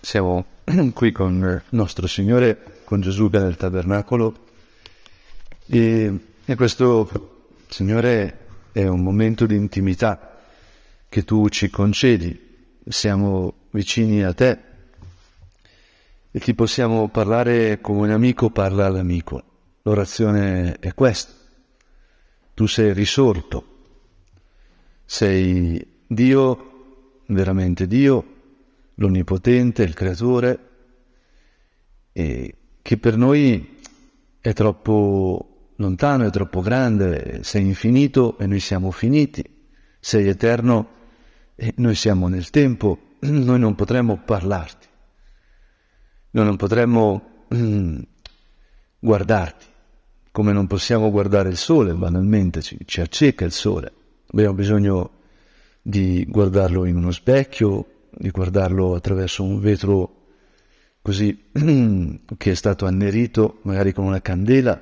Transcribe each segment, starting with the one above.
Siamo qui con il nostro Signore, con Gesù che è nel tabernacolo e, e questo, Signore, è un momento di intimità che tu ci concedi. Siamo vicini a te e ti possiamo parlare come un amico parla all'amico. L'orazione è questa. Tu sei risorto, sei Dio, veramente Dio, l'Onnipotente, il Creatore, che per noi è troppo lontano, è troppo grande, sei infinito e noi siamo finiti, sei eterno e noi siamo nel tempo, noi non potremmo parlarti, noi non potremmo mm, guardarti, come non possiamo guardare il sole, banalmente ci, ci acceca il sole, abbiamo bisogno di guardarlo in uno specchio di guardarlo attraverso un vetro così che è stato annerito magari con una candela,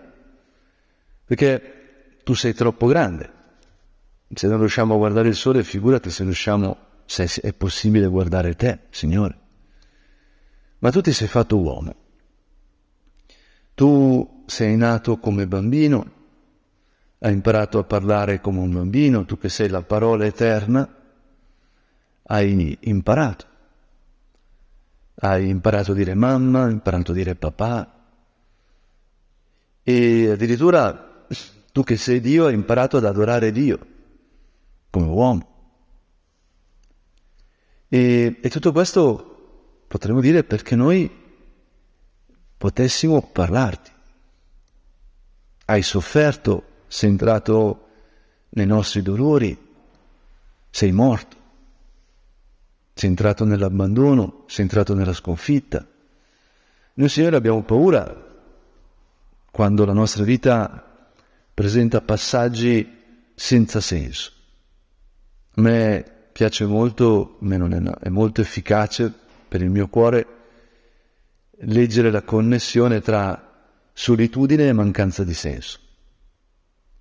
perché tu sei troppo grande. Se non riusciamo a guardare il sole, figurati se riusciamo, se è possibile guardare te, Signore. Ma tu ti sei fatto uomo. Tu sei nato come bambino, hai imparato a parlare come un bambino, tu che sei la parola eterna, hai imparato. Hai imparato a dire mamma, hai imparato a dire papà. E addirittura tu che sei Dio hai imparato ad adorare Dio come uomo. E, e tutto questo potremmo dire perché noi potessimo parlarti. Hai sofferto, sei entrato nei nostri dolori, sei morto sei entrato nell'abbandono, sei entrato nella sconfitta. Noi, Signore, abbiamo paura quando la nostra vita presenta passaggi senza senso. A me piace molto, è molto efficace per il mio cuore leggere la connessione tra solitudine e mancanza di senso.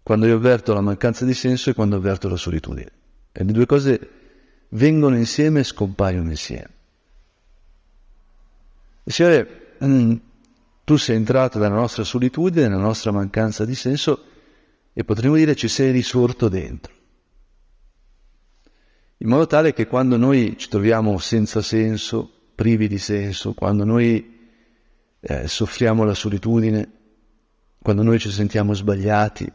Quando io avverto la mancanza di senso e quando avverto la solitudine. E le due cose vengono insieme e scompaiono insieme. Signore, mm, tu sei entrato nella nostra solitudine, nella nostra mancanza di senso e potremmo dire ci sei risorto dentro. In modo tale che quando noi ci troviamo senza senso, privi di senso, quando noi eh, soffriamo la solitudine, quando noi ci sentiamo sbagliati,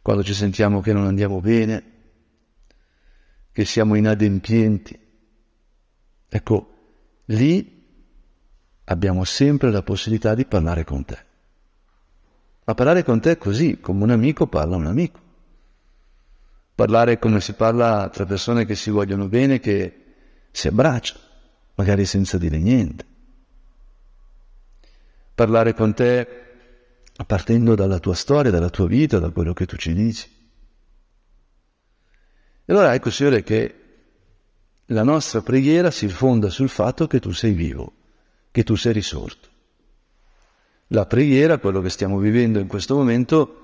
quando ci sentiamo che non andiamo bene, che siamo inadempienti. Ecco, lì abbiamo sempre la possibilità di parlare con te. Ma parlare con te è così, come un amico parla un amico. Parlare come si parla tra persone che si vogliono bene, che si abbracciano, magari senza dire niente. Parlare con te partendo dalla tua storia, dalla tua vita, da quello che tu ci dici. E allora ecco, Signore, che la nostra preghiera si fonda sul fatto che tu sei vivo, che tu sei risorto. La preghiera, quello che stiamo vivendo in questo momento,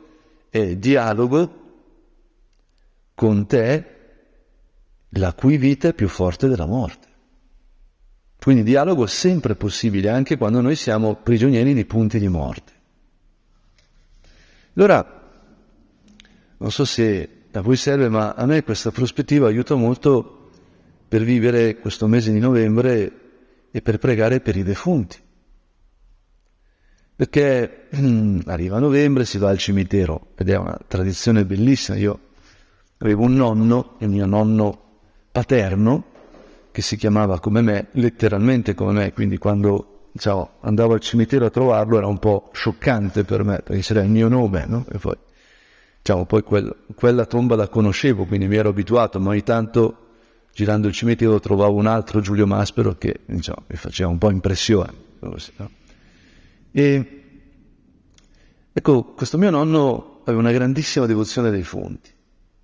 è dialogo con te, la cui vita è più forte della morte. Quindi dialogo sempre possibile anche quando noi siamo prigionieri di punti di morte. Allora, non so se a voi serve, ma a me questa prospettiva aiuta molto per vivere questo mese di novembre e per pregare per i defunti. Perché arriva novembre, si va al cimitero ed è una tradizione bellissima. Io avevo un nonno, il mio nonno paterno, che si chiamava come me, letteralmente come me, quindi quando diciamo, andavo al cimitero a trovarlo era un po' scioccante per me, perché c'era il mio nome, no? E poi Diciamo, poi quel, quella tomba la conoscevo, quindi mi ero abituato, ma ogni tanto girando il cimitero trovavo un altro Giulio Maspero che diciamo, mi faceva un po' impressione. No? E ecco, questo mio nonno aveva una grandissima devozione dei fonti.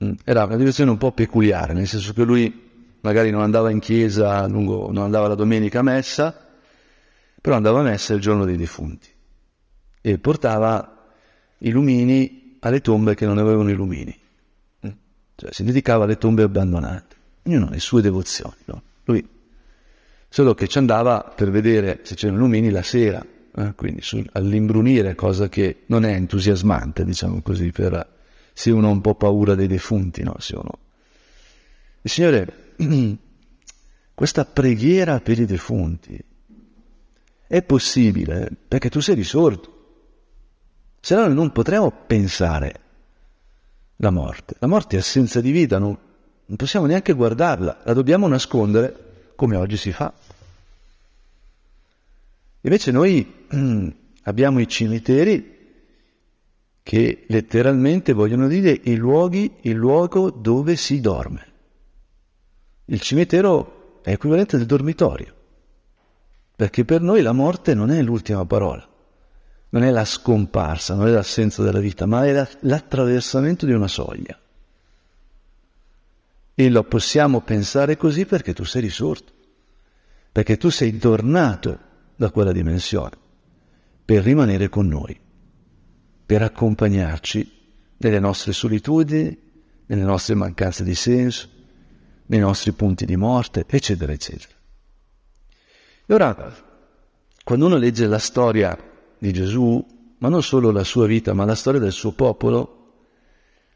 Mm, era una devozione un po' peculiare, nel senso che lui magari non andava in chiesa, lungo, non andava la domenica a messa, però andava a messa il giorno dei defunti e portava i lumini alle tombe che non avevano i lumini. Mm. Cioè si dedicava alle tombe abbandonate. Ognuno ha le sue devozioni. No? Lui solo che ci andava per vedere se c'erano lumini la sera, eh? quindi sul, all'imbrunire, cosa che non è entusiasmante, diciamo così, per se uno ha un po' paura dei defunti, no? Se uno... Il Signore, questa preghiera per i defunti è possibile perché tu sei risorto, se no non potremo pensare la morte. La morte è assenza di vita, non, non possiamo neanche guardarla, la dobbiamo nascondere come oggi si fa. Invece noi abbiamo i cimiteri che letteralmente vogliono dire i luoghi, il luogo dove si dorme. Il cimitero è equivalente del dormitorio, perché per noi la morte non è l'ultima parola non è la scomparsa, non è l'assenza della vita, ma è l'attraversamento di una soglia. E lo possiamo pensare così perché tu sei risorto, perché tu sei tornato da quella dimensione per rimanere con noi, per accompagnarci nelle nostre solitudini, nelle nostre mancanze di senso, nei nostri punti di morte, eccetera, eccetera. E ora, quando uno legge la storia di Gesù, ma non solo la sua vita, ma la storia del suo popolo,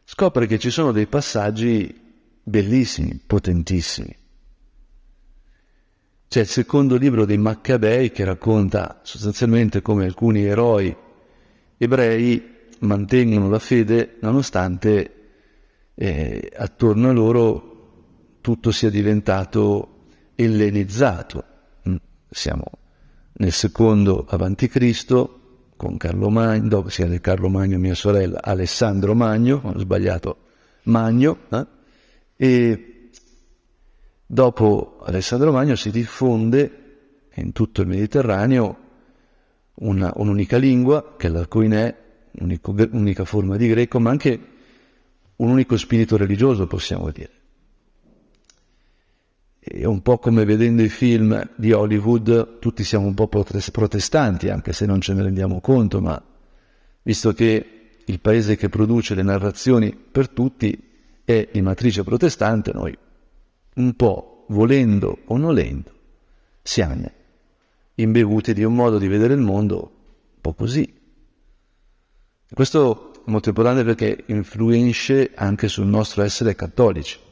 scopre che ci sono dei passaggi bellissimi, potentissimi. C'è il secondo libro dei Maccabei che racconta sostanzialmente come alcuni eroi ebrei mantengono la fede nonostante eh, attorno a loro tutto sia diventato ellenizzato. Mm, siamo nel secondo avanti Cristo, con Carlo Magno, dopo sia del Carlo Magno mia sorella, Alessandro Magno, ho sbagliato, Magno, eh? e dopo Alessandro Magno si diffonde in tutto il Mediterraneo una, un'unica lingua, che è l'arcoinè, un'unica forma di greco, ma anche un unico spirito religioso, possiamo dire. È un po' come vedendo i film di Hollywood, tutti siamo un po' protestanti, anche se non ce ne rendiamo conto, ma visto che il paese che produce le narrazioni per tutti è di matrice protestante, noi un po', volendo o nolendo, siamo imbevuti di un modo di vedere il mondo un po' così. questo è molto importante perché influisce anche sul nostro essere cattolici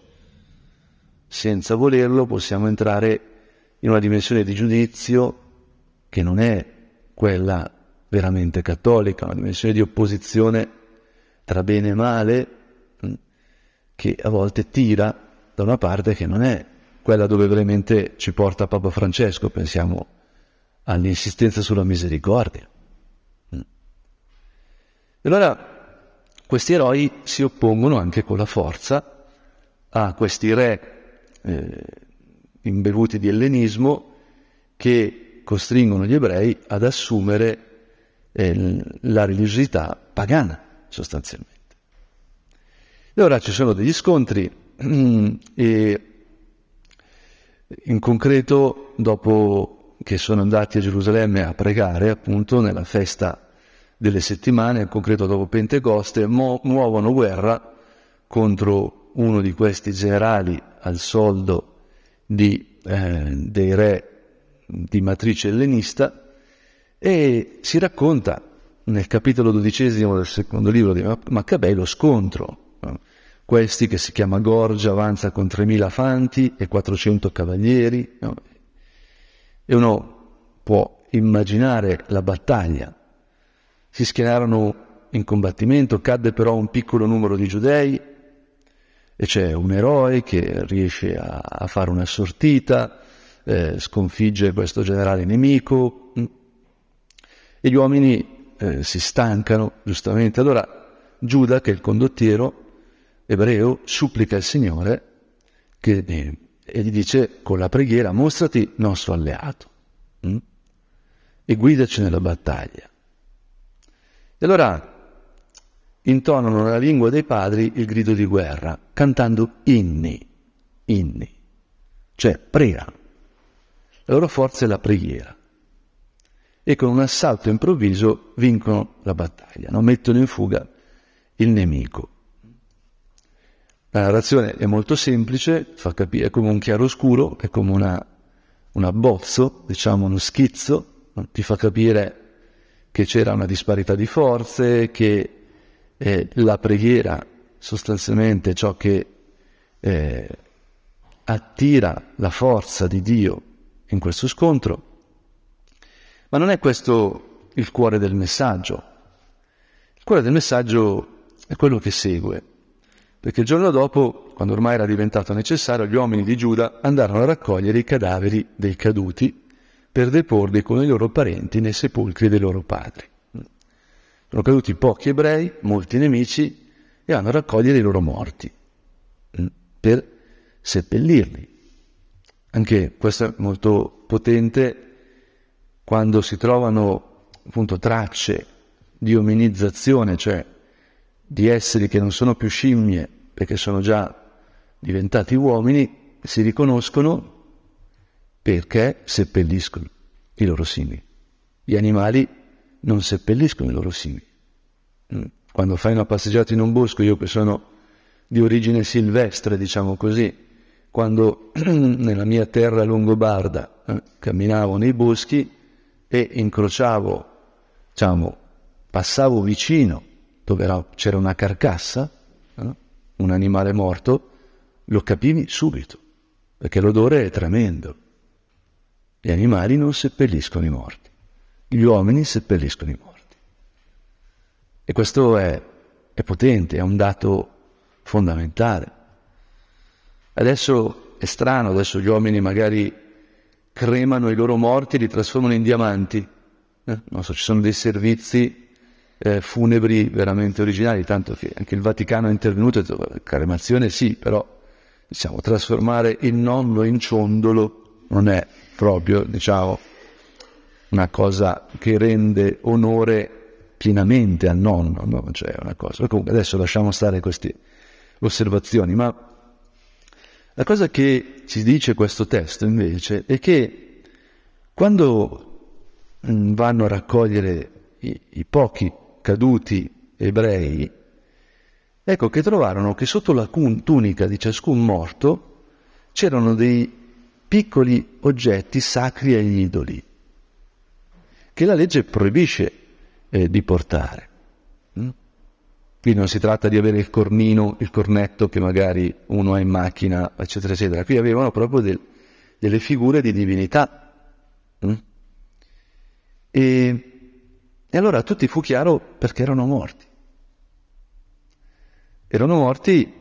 senza volerlo possiamo entrare in una dimensione di giudizio che non è quella veramente cattolica, una dimensione di opposizione tra bene e male mm, che a volte tira da una parte che non è quella dove veramente ci porta Papa Francesco, pensiamo all'insistenza sulla misericordia. Mm. E allora questi eroi si oppongono anche con la forza a questi re eh, imbevuti di ellenismo che costringono gli ebrei ad assumere eh, la religiosità pagana sostanzialmente. E ora ci sono degli scontri e in concreto dopo che sono andati a Gerusalemme a pregare appunto nella festa delle settimane, in concreto dopo Pentecoste, mu- muovono guerra contro uno di questi generali al soldo di, eh, dei re di matrice ellenista e si racconta nel capitolo dodicesimo del secondo libro di Maccabei lo scontro. Questi che si chiama Gorgia avanza con 3.000 fanti e 400 cavalieri e uno può immaginare la battaglia. Si schierarono in combattimento, cadde però un piccolo numero di giudei e c'è un eroe che riesce a, a fare una sortita, eh, sconfigge questo generale nemico mm, e gli uomini eh, si stancano, giustamente. Allora Giuda, che è il condottiero ebreo, supplica il Signore che, eh, e gli dice con la preghiera mostrati nostro alleato mm? e guidaci nella battaglia. E allora intonano nella lingua dei padri il grido di guerra, cantando inni, inni, cioè pregano. La loro forza è la preghiera. E con un assalto improvviso vincono la battaglia, non mettono in fuga il nemico. La narrazione è molto semplice, fa capire, è come un chiaroscuro, è come una un abbozzo, diciamo uno schizzo, ti fa capire che c'era una disparità di forze, che eh, la preghiera sostanzialmente ciò che eh, attira la forza di Dio in questo scontro. Ma non è questo il cuore del messaggio. Il cuore del messaggio è quello che segue, perché il giorno dopo, quando ormai era diventato necessario, gli uomini di Giuda andarono a raccogliere i cadaveri dei caduti per deporli con i loro parenti nei sepolcri dei loro padri. Sono caduti pochi ebrei, molti nemici, e hanno a raccogliere i loro morti mm, per seppellirli. Anche questo è molto potente quando si trovano appunto tracce di ominizzazione, cioè di esseri che non sono più scimmie perché sono già diventati uomini, si riconoscono perché seppelliscono i loro simili. Gli animali non seppelliscono i loro simili. Mm. Quando fai una passeggiata in un bosco, io che sono di origine silvestre, diciamo così, quando nella mia terra longobarda eh, camminavo nei boschi e incrociavo, diciamo, passavo vicino dove era, c'era una carcassa, eh, un animale morto, lo capivi subito, perché l'odore è tremendo. Gli animali non seppelliscono i morti, gli uomini seppelliscono i morti. E questo è, è potente, è un dato fondamentale. Adesso è strano, adesso gli uomini magari cremano i loro morti e li trasformano in diamanti. Eh? Non so, ci sono dei servizi eh, funebri veramente originali, tanto che anche il Vaticano è intervenuto e ha detto, cremazione sì, però diciamo, trasformare il nonno in ciondolo non è proprio, diciamo, una cosa che rende onore pienamente al nonno, no? cioè una cosa. Comunque adesso lasciamo stare queste osservazioni, ma la cosa che ci dice questo testo invece è che quando mm, vanno a raccogliere i, i pochi caduti ebrei, ecco che trovarono che sotto la tunica di ciascun morto c'erano dei piccoli oggetti sacri agli idoli, che la legge proibisce eh, di portare. Mm? Qui non si tratta di avere il cornino, il cornetto che magari uno ha in macchina, eccetera, eccetera. Qui avevano proprio del, delle figure di divinità. Mm? E, e allora a tutti fu chiaro perché erano morti. Erano morti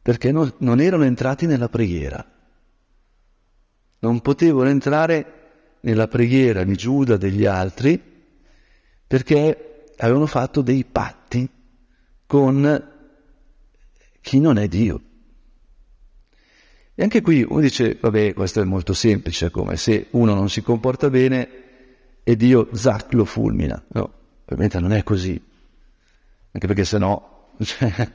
perché non, non erano entrati nella preghiera non potevano entrare nella preghiera di Giuda degli altri perché avevano fatto dei patti con chi non è Dio. E anche qui uno dice, vabbè, questo è molto semplice, come se uno non si comporta bene e Dio, zac, lo fulmina. No, ovviamente non è così, anche perché se no cioè,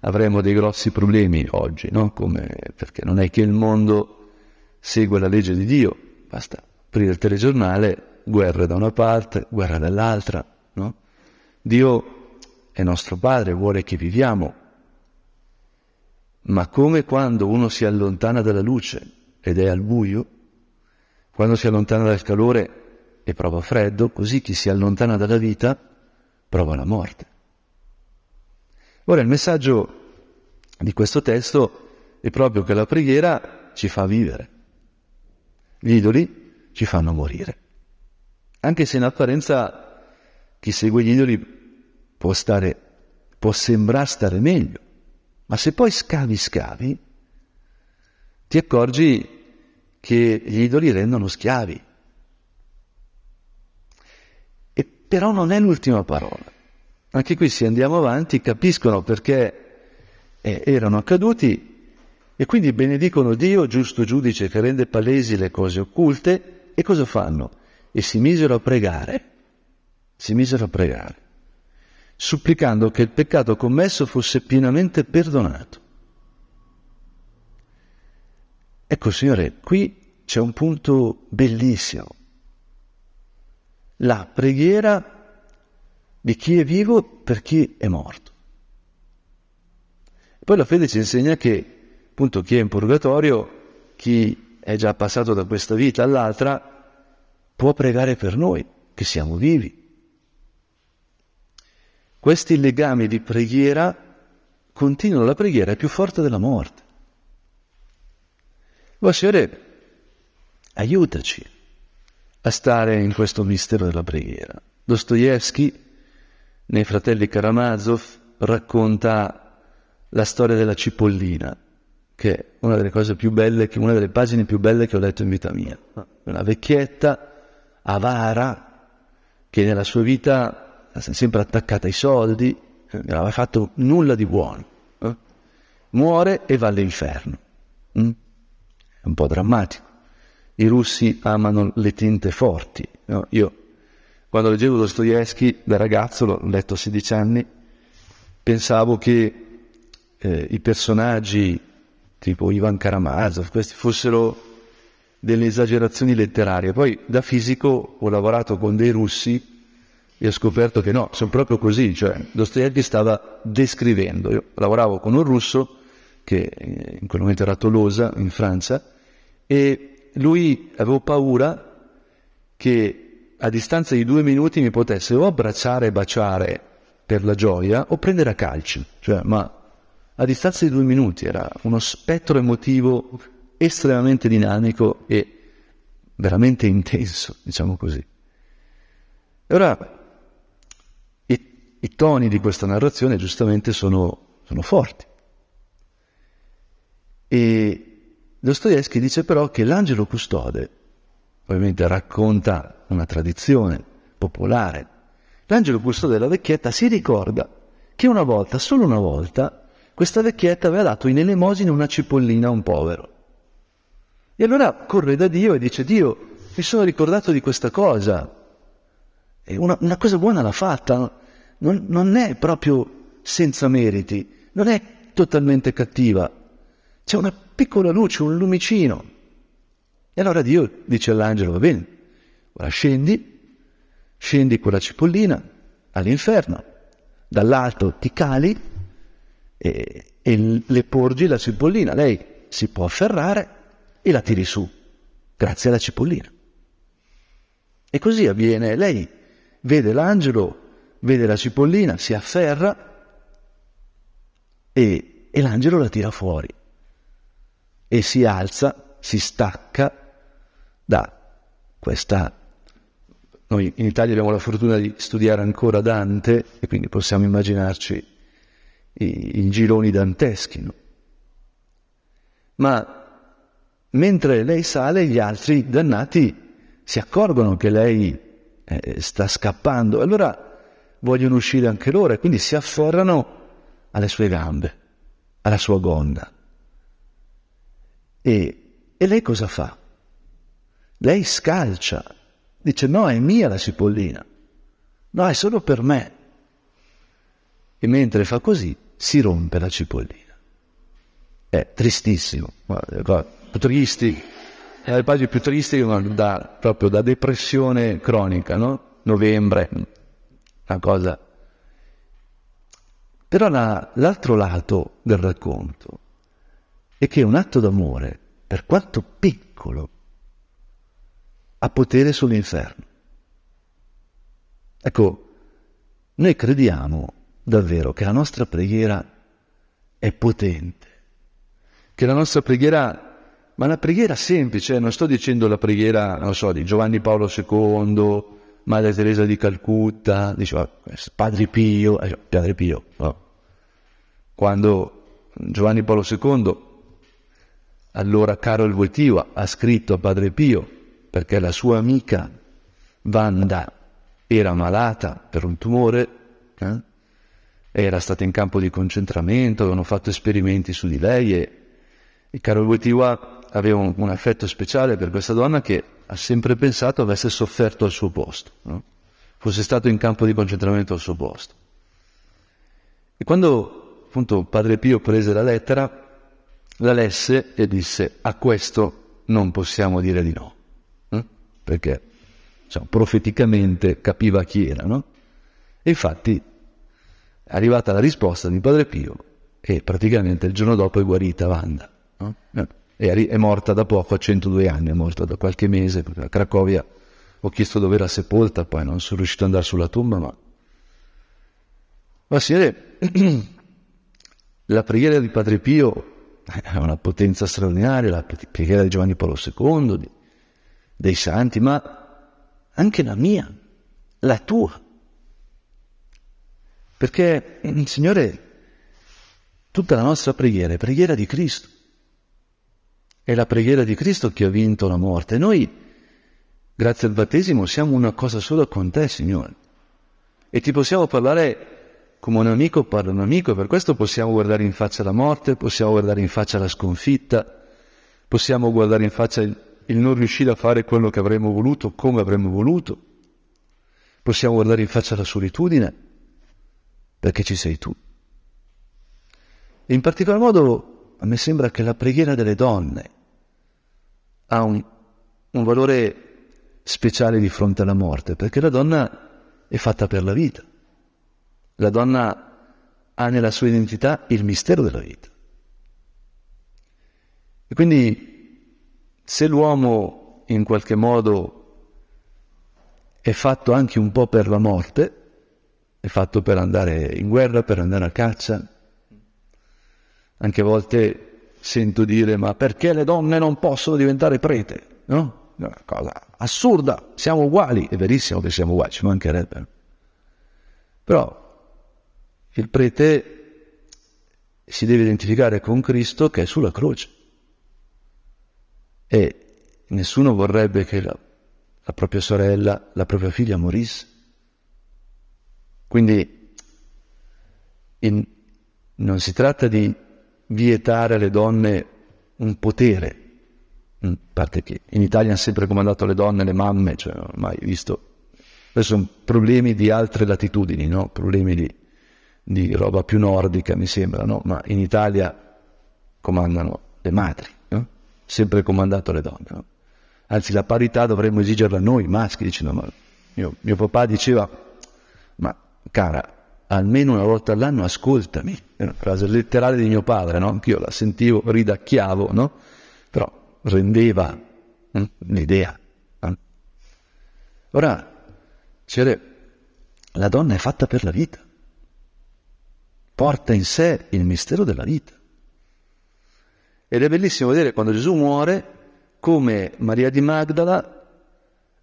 avremo dei grossi problemi oggi, no? Come, perché non è che il mondo segue la legge di Dio, basta aprire il telegiornale, guerra da una parte, guerra dall'altra, no? Dio è nostro Padre, vuole che viviamo, ma come quando uno si allontana dalla luce ed è al buio, quando si allontana dal calore e prova freddo, così chi si allontana dalla vita prova la morte. Ora il messaggio di questo testo è proprio che la preghiera ci fa vivere. Gli idoli ci fanno morire. Anche se in apparenza chi segue gli idoli può stare, può sembrare stare meglio, ma se poi scavi scavi, ti accorgi che gli idoli rendono schiavi. E però non è l'ultima parola. Anche qui se andiamo avanti capiscono perché eh, erano accaduti e quindi benedicono Dio, giusto giudice che rende palesi le cose occulte, e cosa fanno? E si misero a pregare, si misero a pregare, supplicando che il peccato commesso fosse pienamente perdonato. Ecco, Signore, qui c'è un punto bellissimo. La preghiera di chi è vivo per chi è morto. Poi la fede ci insegna che appunto chi è in purgatorio, chi è già passato da questa vita all'altra, può pregare per noi, che siamo vivi. Questi legami di preghiera continuano, la preghiera è più forte della morte. Signore, aiutaci a stare in questo mistero della preghiera. Dostoevsky, nei Fratelli Karamazov, racconta la storia della cipollina, che è una delle cose più belle, una delle pagine più belle che ho letto in vita mia. Una vecchietta avara che nella sua vita è sempre attaccata ai soldi, non aveva fatto nulla di buono. Eh? Muore e va all'inferno. Mm? È un po' drammatico. I russi amano le tinte forti. Io, quando leggevo Dostoevsky da ragazzo, l'ho letto a 16 anni, pensavo che eh, i personaggi tipo Ivan Karamazov, questi fossero delle esagerazioni letterarie. Poi da fisico ho lavorato con dei russi e ho scoperto che no, sono proprio così, cioè Dostoevsky stava descrivendo. Io lavoravo con un russo che eh, in quel momento era a Tolosa, in Francia, e lui avevo paura che a distanza di due minuti mi potesse o abbracciare e baciare per la gioia o prendere a calci, cioè, ma a distanza di due minuti era uno spettro emotivo estremamente dinamico e veramente intenso, diciamo così. E ora i, i, toni di questa narrazione giustamente sono, sono forti. E Dostoevsky dice però che l'angelo custode, ovviamente racconta una tradizione popolare, l'angelo custode della vecchietta si ricorda che una volta, solo una volta, questa vecchietta aveva dato in elemosina una cipollina a un povero. E allora corre da Dio e dice, Dio, mi sono ricordato di questa cosa, e una, una cosa buona l'ha fatta, non, non è proprio senza meriti, non è totalmente cattiva, c'è una piccola luce, un lumicino. E allora Dio dice all'angelo, va bene, ora scendi, scendi con la cipollina all'inferno, dall'alto ti cali e, e le porgi la cipollina, lei si può afferrare e la tiri su, grazie alla cipollina. E così avviene, lei vede l'angelo, vede la cipollina, si afferra e, e l'angelo la tira fuori. E si alza, si stacca da questa... Noi in Italia abbiamo la fortuna di studiare ancora Dante e quindi possiamo immaginarci i, i gironi danteschi. No? Ma mentre lei sale, gli altri dannati si accorgono che lei eh, sta scappando, allora vogliono uscire anche loro e quindi si afferrano alle sue gambe, alla sua gonna. E, e lei cosa fa? Lei scalcia, dice no, è mia la cipollina, no, è solo per me. E mentre fa così si rompe la cipollina. È tristissimo, tristi, è le pagine più tristi da, proprio da depressione cronica, no? Novembre, una cosa. Però la, l'altro lato del racconto è che un atto d'amore, per quanto piccolo, ha potere sull'inferno. Ecco, noi crediamo davvero che la nostra preghiera è potente, che la nostra preghiera, ma una preghiera semplice, non sto dicendo la preghiera, non so, di Giovanni Paolo II, Madre Teresa di Calcutta, diceva Padre Pio, eh, Padre Pio, no. quando Giovanni Paolo II allora Carol Wojtyła ha scritto a Padre Pio perché la sua amica Wanda era malata per un tumore, eh? Era stata in campo di concentramento, avevano fatto esperimenti su di lei e, e Carol Wojtyła aveva un, un, affetto speciale per questa donna che ha sempre pensato avesse sofferto al suo posto, no? fosse stato in campo di concentramento al suo posto. E quando appunto Padre Pio prese la lettera, la lesse e disse a questo non possiamo dire di no, eh? perché diciamo, profeticamente capiva chi era, no? E infatti è arrivata la risposta di Padre Pio e praticamente il giorno dopo è guarita Wanda. No? Eh, è, morta da poco, a 102 anni, è morta da qualche mese, perché a Cracovia ho chiesto dove era sepolta, poi non sono riuscito ad andare sulla tomba, ma... Ma signore, la preghiera di Padre Pio è una potenza straordinaria, la preghiera di Giovanni Paolo II, dei santi, ma anche la mia, la tua. Perché, Signore, tutta la nostra preghiera è preghiera di Cristo. È la preghiera di Cristo che ha vinto la morte. Noi, grazie al battesimo, siamo una cosa sola con te, Signore. E ti possiamo parlare come un amico parla un amico, per questo possiamo guardare in faccia la morte, possiamo guardare in faccia la sconfitta, possiamo guardare in faccia il, il non riuscire a fare quello che avremmo voluto, come avremmo voluto. Possiamo guardare in faccia la solitudine, perché ci sei tu. In particolar modo a me sembra che la preghiera delle donne ha un, un valore speciale di fronte alla morte, perché la donna è fatta per la vita. La donna ha nella sua identità il mistero della vita. E quindi se l'uomo in qualche modo è fatto anche un po' per la morte, è fatto per andare in guerra, per andare a caccia, anche a volte sento dire ma perché le donne non possono diventare prete? No? Una cosa assurda, siamo uguali, è verissimo che siamo uguali, ci mancherebbe. Però il prete si deve identificare con Cristo che è sulla croce e nessuno vorrebbe che la, la propria sorella, la propria figlia morisse. Quindi in, non si tratta di vietare alle donne un potere, a parte che in Italia hanno sempre comandato le donne, le mamme, cioè non ho mai visto. Adesso sono problemi di altre latitudini, no? problemi di, di, roba più nordica mi sembra, no? ma in Italia comandano le madri, no? sempre comandato le donne. Anzi la parità dovremmo esigerla noi maschi, dicendo, ma mio, mio papà diceva, ma cara, almeno una volta all'anno ascoltami, è una frase letterale di mio padre, no? Anch'io la sentivo, ridacchiavo, no? Però rendeva l'idea. Eh? Ora, cioè, la donna è fatta per la vita, porta in sé il mistero della vita. Ed è bellissimo vedere quando Gesù muore come Maria di Magdala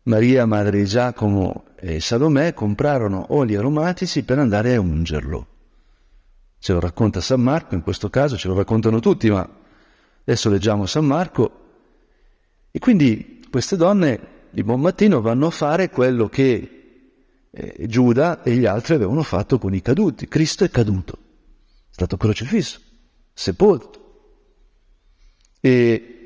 Maria, madre di Giacomo e Salomè comprarono oli aromatici per andare a ungerlo. Ce lo racconta San Marco, in questo caso ce lo raccontano tutti, ma adesso leggiamo San Marco. E quindi queste donne di buon mattino vanno a fare quello che eh, Giuda e gli altri avevano fatto con i caduti. Cristo è caduto, è stato crocifisso, sepolto. E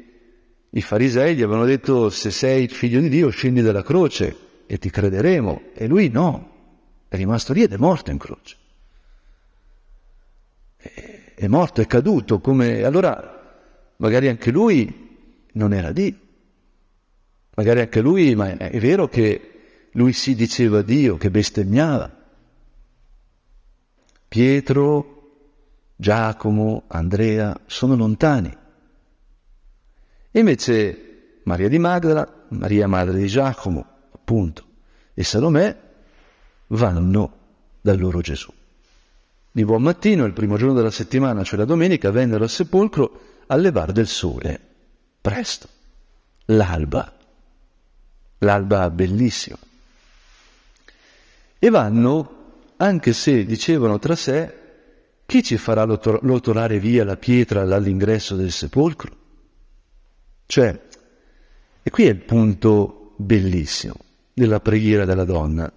i farisei gli avevano detto se sei figlio di Dio scendi dalla croce e ti crederemo. E lui no, è rimasto lì ed è morto in croce. È morto, è caduto, come... Allora magari anche lui non era Dio. Magari anche lui, ma è vero che lui si diceva Dio, che bestemmiava. Pietro, Giacomo, Andrea sono lontani invece Maria di Magdala, Maria madre di Giacomo, appunto, e Salomè vanno dal loro Gesù. Di buon mattino, il primo giorno della settimana, cioè la domenica, vennero al sepolcro al levar del sole. Presto. L'alba. L'alba bellissima. E vanno, anche se dicevano tra sé, chi ci farà rotolare via la pietra all'ingresso del sepolcro? Cioè, e qui è il punto bellissimo della preghiera della donna.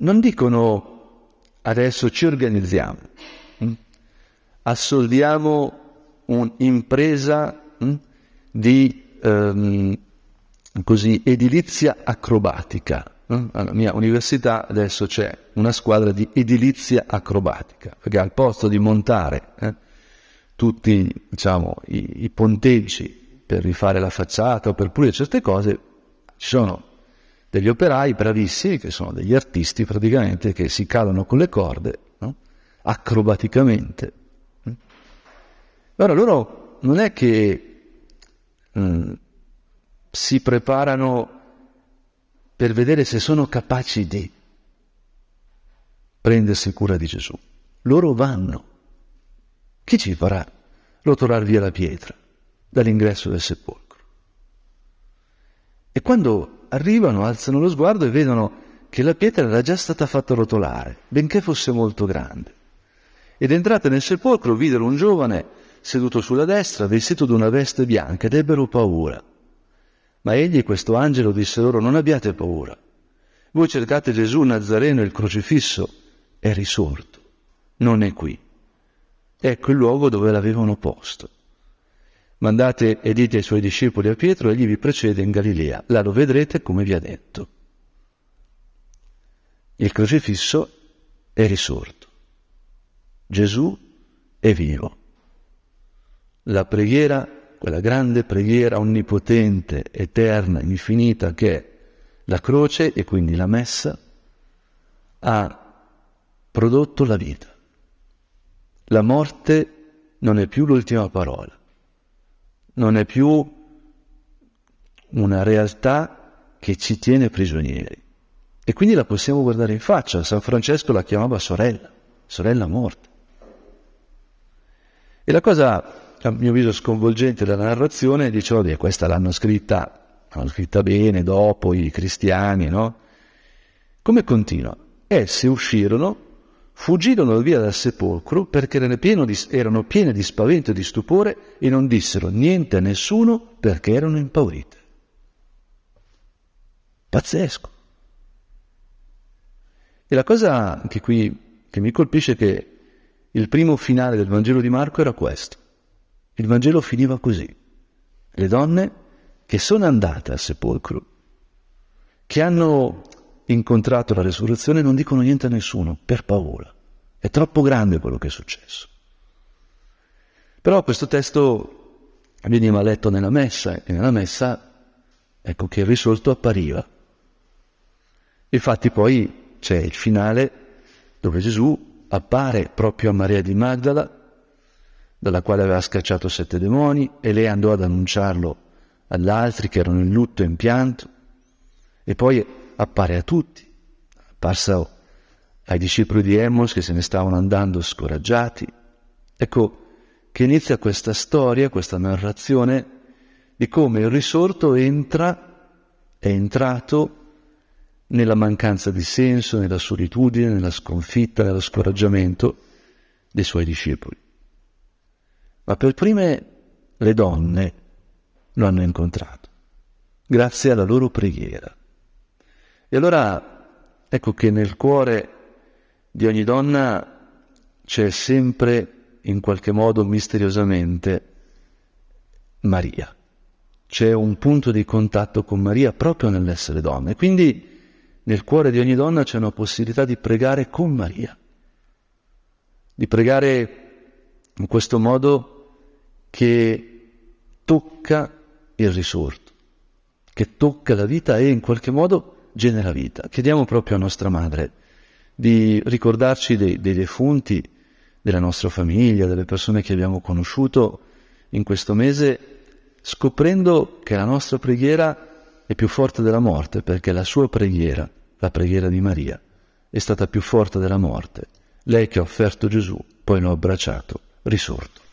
Non dicono adesso ci organizziamo, hm? assoldiamo un'impresa hm? di um, così, edilizia acrobatica. Hm? Alla mia università adesso c'è una squadra di edilizia acrobatica, perché al posto di montare eh, tutti diciamo, i, i ponteggi per rifare la facciata o per pulire certe cose, ci sono degli operai bravissimi che sono degli artisti praticamente che si calano con le corde, no? acrobaticamente. Ora loro non è che mm, si preparano per vedere se sono capaci di prendersi cura di Gesù. Loro vanno. Chi ci farà rotolare via la pietra dall'ingresso del sepolcro? E quando arrivano, alzano lo sguardo e vedono che la pietra era già stata fatta rotolare, benché fosse molto grande. Ed entrate nel sepolcro videro un giovane seduto sulla destra, vestito d'una veste bianca, ed ebbero paura. Ma egli, questo angelo, disse loro, non abbiate paura. Voi cercate Gesù Nazareno, il crocifisso, è risorto, non è qui. Ecco il luogo dove l'avevano posto. Mandate e dite ai suoi discepoli a Pietro, egli vi precede in Galilea, là lo vedrete come vi ha detto. Il crocifisso è risorto. Gesù è vivo. La preghiera, quella grande preghiera onnipotente, eterna, infinita che è la croce e quindi la messa, ha prodotto la vita. La morte non è più l'ultima parola, non è più una realtà che ci tiene prigionieri. E quindi la possiamo guardare in faccia. San Francesco la chiamava sorella, sorella morta. E la cosa, a mio avviso, sconvolgente della narrazione, dicevo, beh, questa l'hanno scritta, l'hanno scritta bene dopo i cristiani, no? Come continua? Esse uscirono fuggirono via dal sepolcro perché erano, piene di spavento e di stupore e non dissero niente a nessuno perché erano impaurite. Pazzesco. E la cosa che qui che mi colpisce è che il primo finale del Vangelo di Marco era questo. Il Vangelo finiva così. Le donne che sono andate al sepolcro, che hanno incontrato la resurrezione non dicono niente a nessuno per paura. È troppo grande quello che è successo. Però questo testo veniva letto nella messa e nella messa ecco che il risorto appariva. Infatti poi c'è il finale dove Gesù appare proprio a Maria di Magdala, dalla quale aveva scacciato sette demoni, e lei andò ad annunciarlo agli altri che erano in lutto e in pianto, e poi appare a tutti, apparsa ai discepoli di Emmons che se ne stavano andando scoraggiati. Ecco che inizia questa storia, questa narrazione di come il risorto entra, è entrato nella mancanza di senso, nella solitudine, nella sconfitta, nello scoraggiamento dei suoi discepoli. Ma per prime le donne lo hanno incontrato, grazie alla loro preghiera. E allora ecco che nel cuore di ogni donna c'è sempre, in qualche modo misteriosamente, Maria. C'è un punto di contatto con Maria proprio nell'essere donna. E quindi nel cuore di ogni donna c'è una possibilità di pregare con Maria. Di pregare in questo modo che tocca il risorto, che tocca la vita e in qualche modo genera vita. Chiediamo proprio a nostra madre di ricordarci dei, dei defunti della nostra famiglia, delle persone che abbiamo conosciuto in questo mese, scoprendo che la nostra preghiera è più forte della morte, perché la sua preghiera, la preghiera di Maria, è stata più forte della morte. Lei che ha offerto Gesù, poi lo ha abbracciato, risorto.